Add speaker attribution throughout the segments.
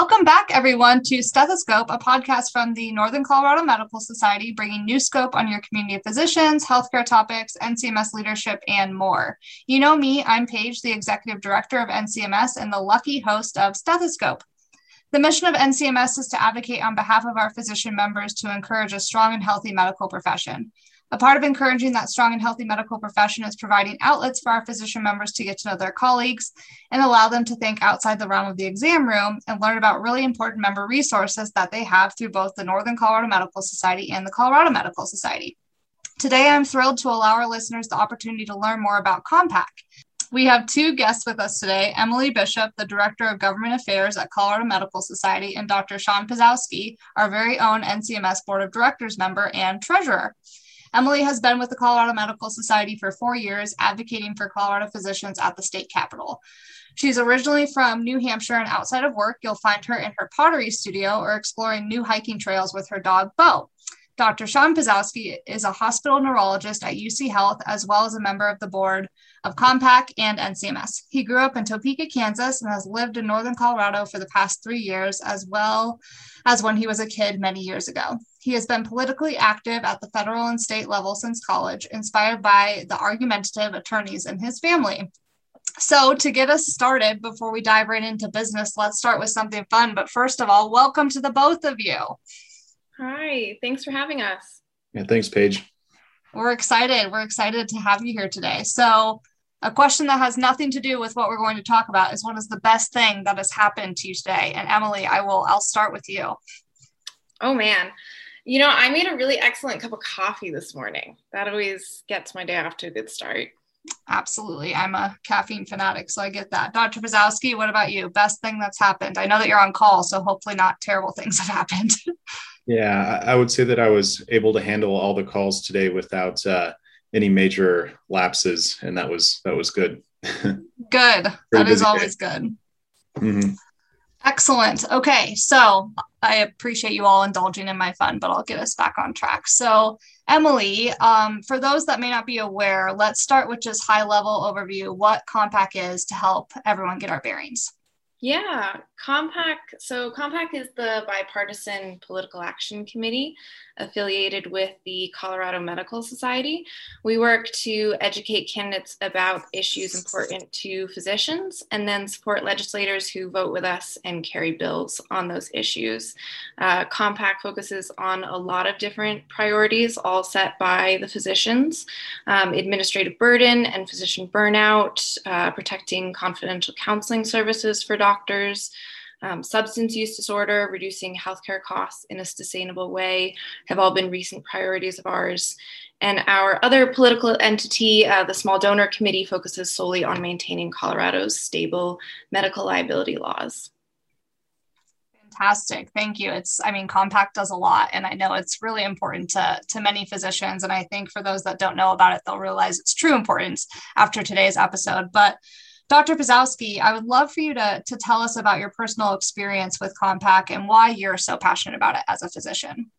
Speaker 1: Welcome back, everyone, to Stethoscope, a podcast from the Northern Colorado Medical Society, bringing new scope on your community of physicians, healthcare topics, NCMS leadership, and more. You know me, I'm Paige, the Executive Director of NCMS and the lucky host of Stethoscope. The mission of NCMS is to advocate on behalf of our physician members to encourage a strong and healthy medical profession. A part of encouraging that strong and healthy medical profession is providing outlets for our physician members to get to know their colleagues and allow them to think outside the realm of the exam room and learn about really important member resources that they have through both the Northern Colorado Medical Society and the Colorado Medical Society. Today, I'm thrilled to allow our listeners the opportunity to learn more about COMPAC. We have two guests with us today Emily Bishop, the Director of Government Affairs at Colorado Medical Society, and Dr. Sean Pauzauskie, our very own NCMS Board of Directors member and Treasurer. Emily has been with the Colorado Medical Society for four years, advocating for Colorado physicians at the state capitol. She's originally from New Hampshire, and outside of work, you'll find her in her pottery studio or exploring new hiking trails with her dog, Bo. Dr. Sean Pauzauskie is a hospital neurologist at UC Health, as well as a member of the board of COMPAC and NCMS. He grew up in Topeka, Kansas, and has lived in Northern Colorado for the past three years, as well as when he was a kid many years ago. He has been politically active at the federal and state level since college, inspired by the argumentative attorneys in his family. So, to get us started, before we dive right into business, let's start with something fun. But first of all, welcome to the both of you.
Speaker 2: Hi, thanks for having us.
Speaker 3: Yeah, thanks, Paige.
Speaker 1: We're excited. We're excited to have you here today. So, a question that has nothing to do with what we're going to talk about is what is the best thing that has happened to you today? And Emily, I will I'll start with you.
Speaker 2: Oh man. You know, I made a really excellent cup of coffee this morning. That always gets my day off to a good start.
Speaker 1: Absolutely. I'm a caffeine fanatic, so I get that. Dr. Pauzauskie, what about you? Best thing that's happened? I know that you're on call, so hopefully not terrible things have happened.
Speaker 3: yeah, I would say that I was able to handle all the calls today without uh, any major lapses, and that was that was good.
Speaker 1: good. that is always day. good. Mm-hmm. Excellent. Okay, so I appreciate you all indulging in my fun, but I'll get us back on track. So, Emily, um, for those that may not be aware, let's start with just high level overview what COMPAC is to help everyone get our bearings.
Speaker 2: Yeah, COMPAC. So, COMPAC is the bipartisan political action committee affiliated with the Colorado Medical Society. We work to educate candidates about issues important to physicians and then support legislators who vote with us and carry bills on those issues. Uh, COMPAC focuses on a lot of different priorities, all set by the physicians um, administrative burden and physician burnout, uh, protecting confidential counseling services for doctors um, substance use disorder, reducing healthcare costs in a sustainable way have all been recent priorities of ours. And our other political entity, uh, the Small Donor Committee, focuses solely on maintaining Colorado's stable medical liability laws.
Speaker 1: Fantastic. Thank you. It's, I mean, COMPAC does a lot, and I know it's really important to, to many physicians. And I think for those that don't know about it, they'll realize its true importance after today's episode. But Dr. Pauzauskie, I would love for you to, to tell us about your personal experience with COMPAC and why you're so passionate about it as a physician.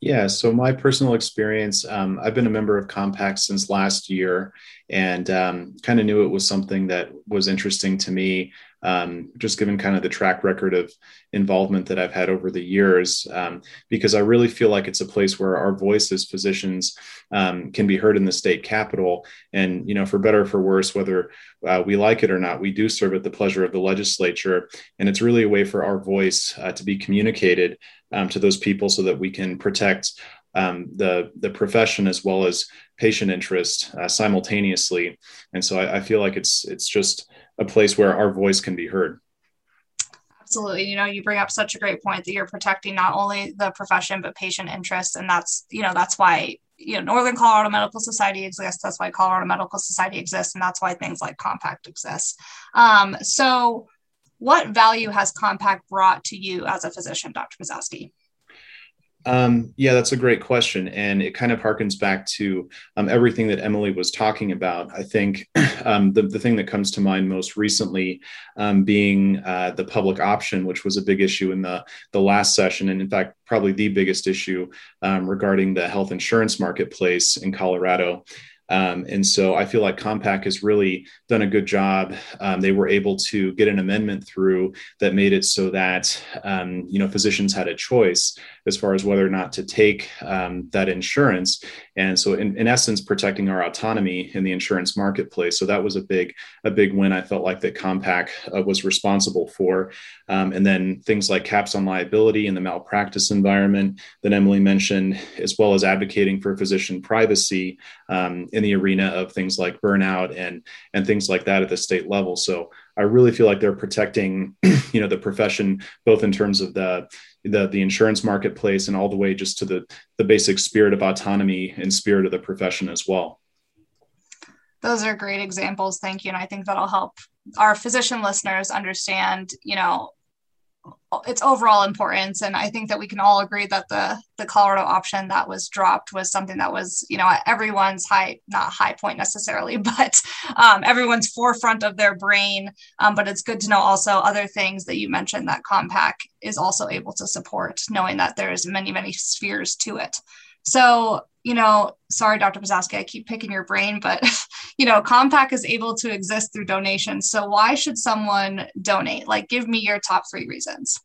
Speaker 3: Yeah, so my personal experience, um, I've been a member of COMPAC since last year and um, kind of knew it was something that was interesting to me um, just given kind of the track record of involvement that I've had over the years, um, because I really feel like it's a place where our voice as physicians um, can be heard in the state capitol. And, you know, for better or for worse, whether uh, we like it or not, we do serve at the pleasure of the legislature. And it's really a way for our voice uh, to be communicated um, to those people so that we can protect um, the the profession as well as patient interest uh, simultaneously. And so I, I, feel like it's it's just a place where our voice can be heard.
Speaker 1: Absolutely. You know, you bring up such a great point that you're protecting not only the profession but patient interests, and that's you know that's why you know Northern Colorado Medical Society exists. That's why Colorado Medical Society exists, and that's why things like COMPAC exists. Um, so, what value has COMPAC brought to you as a physician, Dr. Pauzauskie?
Speaker 3: Um, yeah, that's a great question. And it kind of harkens back to um, everything that Emily was talking about. I think um, the, the thing that comes to mind most recently um, being uh, the public option, which was a big issue in the, the last session. And in fact, probably the biggest issue um, regarding the health insurance marketplace in Colorado. Um, and so I feel like COMPAC has really done a good job. Um, they were able to get an amendment through that made it so that um, you know physicians had a choice as far as whether or not to take um, that insurance. And so, in, in essence, protecting our autonomy in the insurance marketplace. So that was a big a big win. I felt like that COMPAC uh, was responsible for. Um, and then things like caps on liability in the malpractice environment that Emily mentioned, as well as advocating for physician privacy um, in the arena of things like burnout and and things like that at the state level. So I really feel like they're protecting, you know, the profession both in terms of the the the insurance marketplace and all the way just to the the basic spirit of autonomy and spirit of the profession as well.
Speaker 1: Those are great examples. Thank you, and I think that'll help our physician listeners understand, you know, its overall importance and i think that we can all agree that the the colorado option that was dropped was something that was you know everyone's high not high point necessarily but um, everyone's forefront of their brain um, but it's good to know also other things that you mentioned that COMPAC is also able to support knowing that there's many many spheres to it so you know, sorry, Dr. Pauzauskie, I keep picking your brain, but you know, COMPAC is able to exist through donations. So why should someone donate? Like, give me your top three reasons.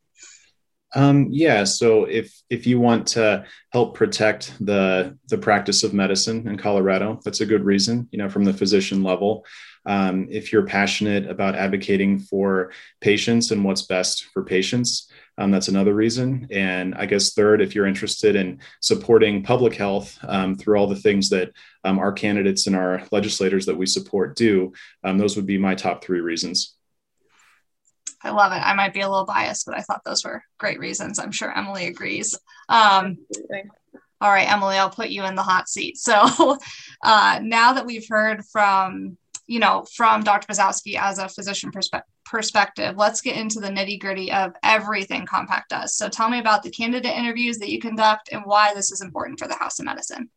Speaker 3: Um, yeah, so if if you want to help protect the the practice of medicine in Colorado, that's a good reason. You know, from the physician level, um, if you're passionate about advocating for patients and what's best for patients, um, that's another reason. And I guess third, if you're interested in supporting public health um, through all the things that um, our candidates and our legislators that we support do, um, those would be my top three reasons.
Speaker 1: I love it. I might be a little biased, but I thought those were great reasons. I'm sure Emily agrees. Um, all right, Emily, I'll put you in the hot seat. So uh, now that we've heard from you know, from Dr. Pauzauskie as a physician perspe- perspective, let's get into the nitty gritty of everything COMPAC does. So tell me about the candidate interviews that you conduct and why this is important for the House of Medicine.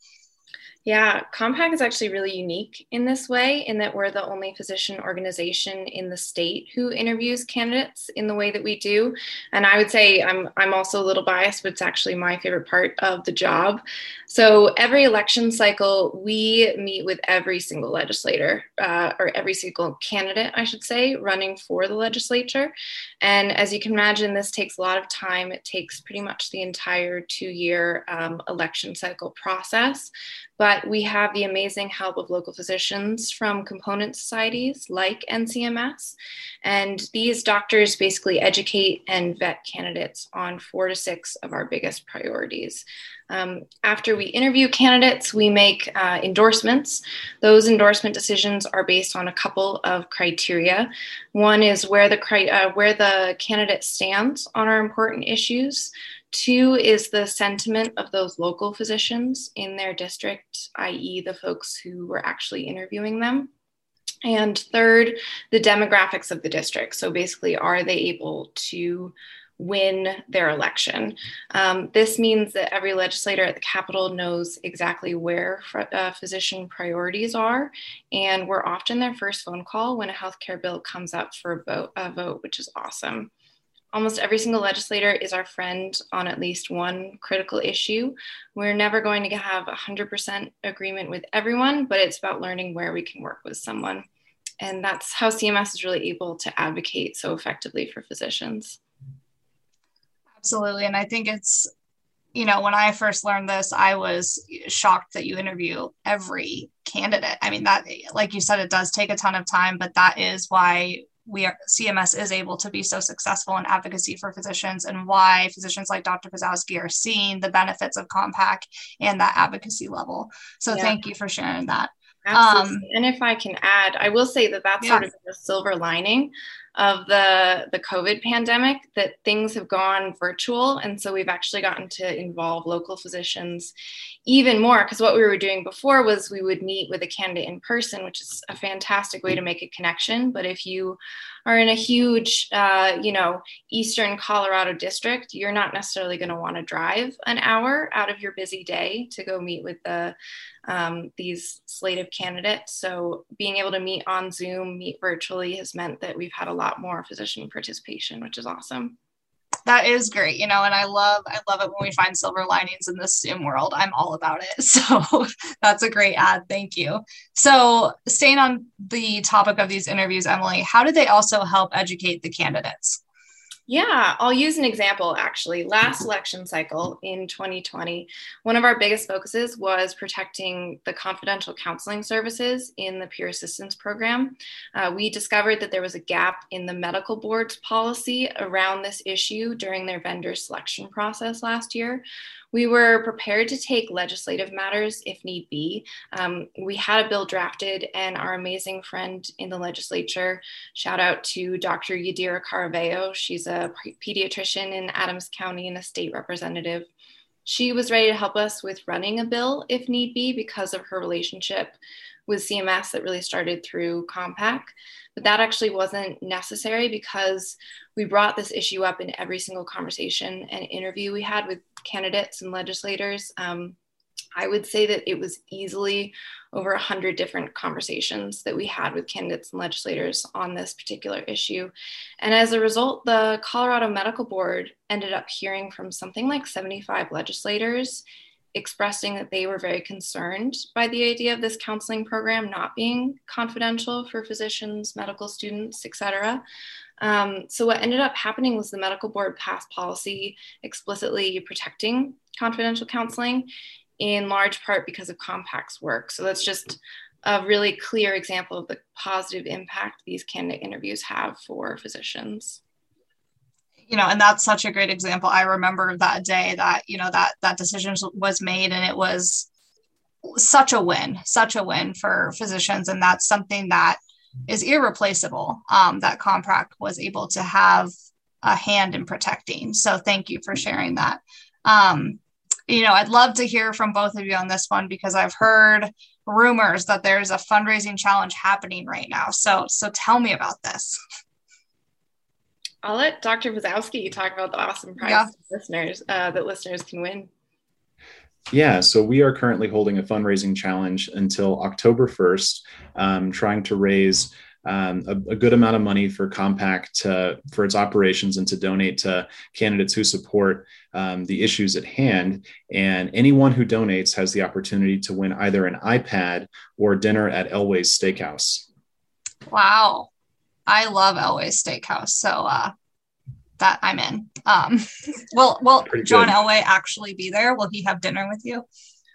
Speaker 2: Yeah, COMPAC is actually really unique in this way, in that we're the only physician organization in the state who interviews candidates in the way that we do. And I would say I'm I'm also a little biased, but it's actually my favorite part of the job. So every election cycle, we meet with every single legislator uh, or every single candidate, I should say, running for the legislature. And as you can imagine, this takes a lot of time. It takes pretty much the entire two-year um, election cycle process. But we have the amazing help of local physicians from component societies like NCMS. And these doctors basically educate and vet candidates on four to six of our biggest priorities. Um, after we interview candidates, we make uh, endorsements. Those endorsement decisions are based on a couple of criteria. One is where the uh, where the candidate stands on our important issues. Two is the sentiment of those local physicians in their district, i.e., the folks who were actually interviewing them. And third, the demographics of the district. So basically, are they able to win their election? Um, this means that every legislator at the Capitol knows exactly where uh, physician priorities are, and we're often their first phone call when a healthcare bill comes up for a vote, a vote which is awesome almost every single legislator is our friend on at least one critical issue. We're never going to have 100% agreement with everyone, but it's about learning where we can work with someone. And that's how CMS is really able to advocate so effectively for physicians.
Speaker 1: Absolutely. And I think it's, you know, when I first learned this, I was shocked that you interview every candidate. I mean, that, like you said, it does take a ton of time, but that is why we are CMS is able to be so successful in advocacy for physicians and why physicians like Dr. Pauzauskie are seeing the benefits of COMPAC and that advocacy level. So yeah. thank you for sharing that.
Speaker 2: Absolutely. Um, and if I can add, I will say that that's yeah. sort of the silver lining of the the COVID pandemic that things have gone virtual, and so we've actually gotten to involve local physicians even more. Because what we were doing before was we would meet with a candidate in person, which is a fantastic way to make a connection. But if you are in a huge, uh, you know, Eastern Colorado district, you're not necessarily going to want to drive an hour out of your busy day to go meet with the um, these slate of candidates. So being able to meet on Zoom, meet virtually has meant that we've had a lot more physician participation, which is awesome.
Speaker 1: that is great you know and i love i love it when we find silver linings in this zoom world. I'm all about it. So that's a great ad thank you. So staying on the topic of these interviews emily how did they also help educate the candidates
Speaker 2: yeah, I'll use an example actually. Last election cycle in 2020, one of our biggest focuses was protecting the confidential counseling services in the peer assistance program. Uh, we discovered that there was a gap in the medical board's policy around this issue during their vendor selection process last year. We were prepared to take legislative matters if need be. Um, we had a bill drafted, and our amazing friend in the legislature, shout out to Dr. Yadira Caraveo. She's a pediatrician in Adams County and a state representative. She was ready to help us with running a bill if need be because of her relationship with CMS that really started through COMPAC. But that actually wasn't necessary because we brought this issue up in every single conversation and interview we had with candidates and legislators. Um, I would say that it was easily over 100 different conversations that we had with candidates and legislators on this particular issue. And as a result, the Colorado Medical Board ended up hearing from something like 75 legislators expressing that they were very concerned by the idea of this counseling program not being confidential for physicians, medical students, et cetera. Um, so what ended up happening was the medical board passed policy explicitly protecting confidential counseling in large part because of COMPAC's work. So that's just a really clear example of the positive impact these candidate interviews have for physicians.
Speaker 1: You know and that's such a great example. I remember that day that you know that that decision was made and it was such a win such a win for physicians. And that's something that is irreplaceable um, that COMPAC was able to have a hand in protecting. So thank you for sharing that. Um, you know i'd love to hear from both of you on this one because i've heard rumors that there's a fundraising challenge happening right now so so tell me about this
Speaker 2: I'll let Dr. Pauzauskie talk about the awesome prize yeah. listeners uh, that listeners can win.
Speaker 3: Yeah, so we are currently holding a fundraising challenge until October 1st, um, trying to raise um, a, a, good amount of money for COMPAC to, for its operations and to donate to candidates who support um, the issues at hand. And anyone who donates has the opportunity to win either an iPad or dinner at Elway's Steakhouse.
Speaker 1: Wow. I love Elway's Steakhouse, so uh, that I'm in. Um, will will John Elway actually be there? Will he have dinner with you?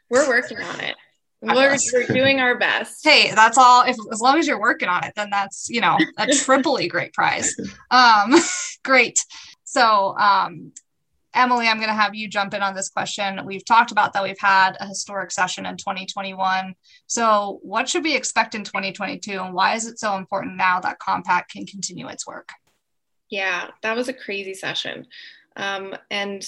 Speaker 2: We're working on it. We're, we're doing our best.
Speaker 1: Hey, that's all. If as long as you're working on it, then that's you know a triply great prize. Um, great. So um, Emily, I'm going to have you jump in on this question. We've talked about that we've had a historic session in 2021. So, what should we expect in 2022, and why is it so important now that COMPAC can continue its work?
Speaker 2: Yeah, that was a crazy session. Um, and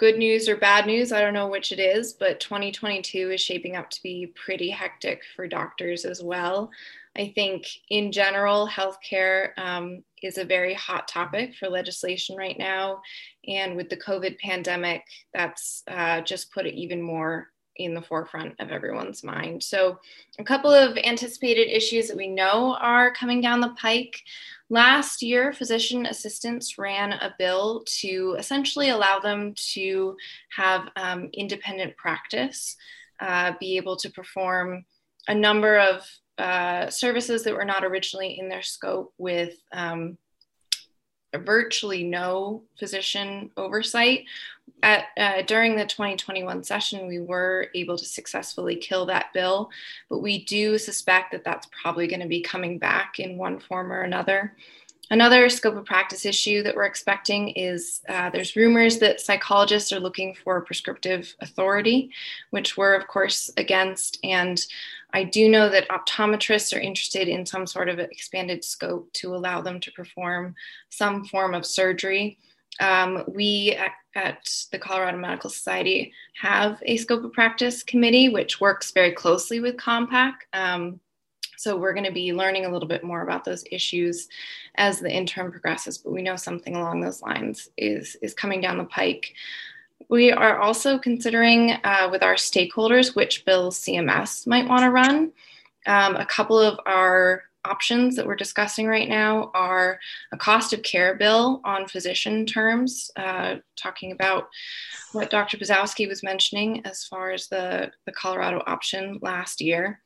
Speaker 2: good news or bad news, I don't know which it is, but 2022 is shaping up to be pretty hectic for doctors as well. I think in general, healthcare um, is a very hot topic for legislation right now. And with the COVID pandemic, that's uh, just put it even more in the forefront of everyone's mind. So, a couple of anticipated issues that we know are coming down the pike. Last year, physician assistants ran a bill to essentially allow them to have um, independent practice, uh, be able to perform a number of uh, services that were not originally in their scope with um, virtually no physician oversight. At, uh, during the 2021 session, we were able to successfully kill that bill, but we do suspect that that's probably going to be coming back in one form or another. Another scope of practice issue that we're expecting is uh, there's rumors that psychologists are looking for prescriptive authority, which we're, of course, against. And I do know that optometrists are interested in some sort of expanded scope to allow them to perform some form of surgery. Um, we at, at, the Colorado Medical Society have a scope of practice committee, which works very closely with COMPAC. Um, so we're going to be learning a little bit more about those issues as the interim progresses, but we know something along those lines is, is coming down the pike. We are also considering uh, with our stakeholders which bills CMS might want to run. Um, a couple of our options that we're discussing right now are a cost of care bill on physician terms, uh, talking about what Dr. Pauzauskie was mentioning as far as the, the Colorado option last year.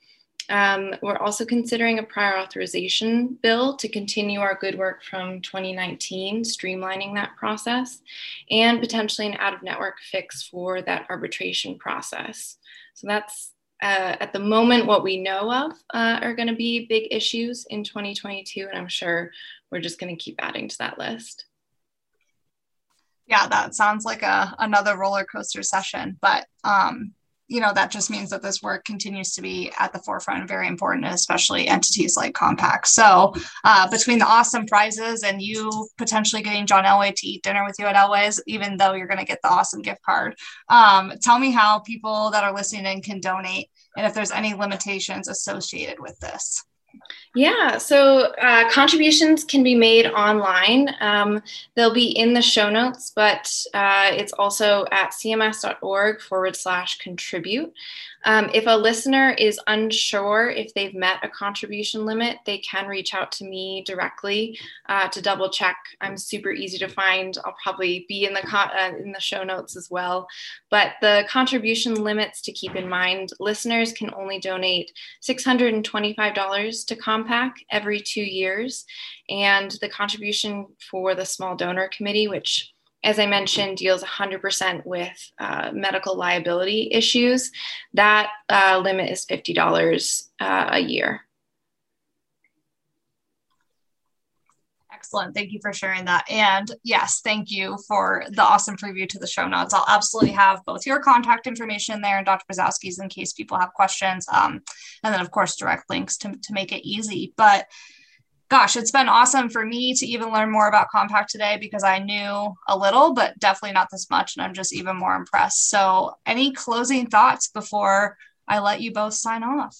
Speaker 2: Um, we're also considering a prior authorization bill to continue our good work from 2019, streamlining that process, and potentially an out of network fix for that arbitration process. So that's uh, at the moment what we know of uh, are going to be big issues in 2022, and I'm sure we're just going to keep adding to that list.
Speaker 1: Yeah, that sounds like a another roller coaster session, but um, you know that just means that this work continues to be at the forefront and very important especially entities like COMPAC so uh, between the awesome prizes and you potentially getting john elway to eat dinner with you at elway's even though you're going to get the awesome gift card um, tell me how people that are listening in can donate and if there's any limitations associated with this
Speaker 2: yeah, so uh, contributions can be made online. Um, they'll be in the show notes, but uh, it's also at cms.org forward slash contribute. Um, if a listener is unsure if they've met a contribution limit, they can reach out to me directly uh, to double check. I'm super easy to find. I'll probably be in the uh, in the show notes as well. But the contribution limits to keep in mind: listeners can only donate $625 to Compac every two years, and the contribution for the small donor committee, which as I mentioned, deals 100% with uh, medical liability issues. That uh, limit is $50 uh, a year.
Speaker 1: Excellent. Thank you for sharing that. And yes, thank you for the awesome preview to the show notes. I'll absolutely have both your contact information there and Dr. Pauzauskie's in case people have questions. Um, and then, of course, direct links to, to make it easy. But gosh, it's been awesome for me to even learn more about COMPAC today because I knew a little, but definitely not this much. And I'm just even more impressed. So, any closing thoughts before I let you both sign off?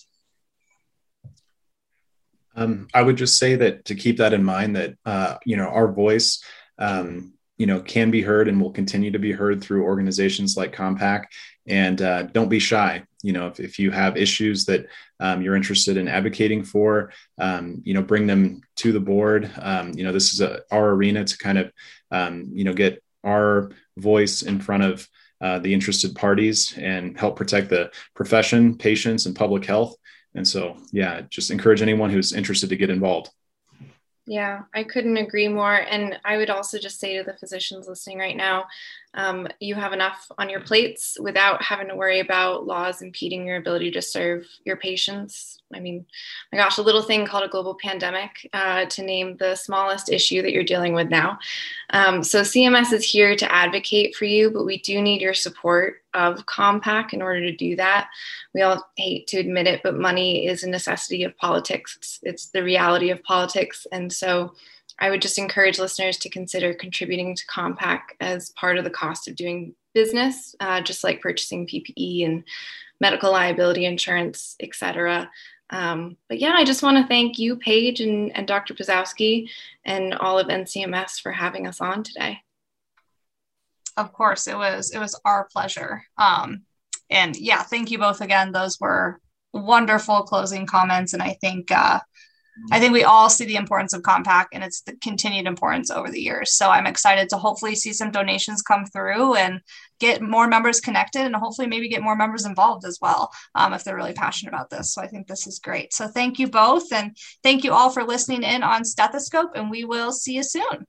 Speaker 3: Um, I would just say that to keep that in mind, that uh, you know our voice, um, you know, can be heard and will continue to be heard through organizations like COMPAC. And uh, don't be shy. You know, if, if you have issues that um, you're interested in advocating for, um, you know, bring them to the board. Um, you know, this is a, our arena to kind of, um, you know, get our voice in front of uh, the interested parties and help protect the profession, patients, and public health. And so, yeah, just encourage anyone who's interested to get involved.
Speaker 2: Yeah, I couldn't agree more. And I would also just say to the physicians listening right now um, you have enough on your plates without having to worry about laws impeding your ability to serve your patients. I mean, my gosh, a little thing called a global pandemic uh, to name the smallest issue that you're dealing with now. Um, so, CMS is here to advocate for you, but we do need your support of COMPAC in order to do that. We all hate to admit it, but money is a necessity of politics, it's, it's the reality of politics. And so, I would just encourage listeners to consider contributing to COMPAC as part of the cost of doing business, uh, just like purchasing PPE and medical liability insurance, etc. Um, but yeah, I just want to thank you, Paige, and, and Dr. Pauzauskie, and all of NCMS for having us on today.
Speaker 1: Of course, it was it was our pleasure. Um, and yeah, thank you both again. Those were wonderful closing comments, and I think uh, I think we all see the importance of COMPAC and its the continued importance over the years. So I'm excited to hopefully see some donations come through and get more members connected and hopefully maybe get more members involved as well um, if they're really passionate about this. So I think this is great. So thank you both and thank you all for listening in on Stethoscope and we will see you soon.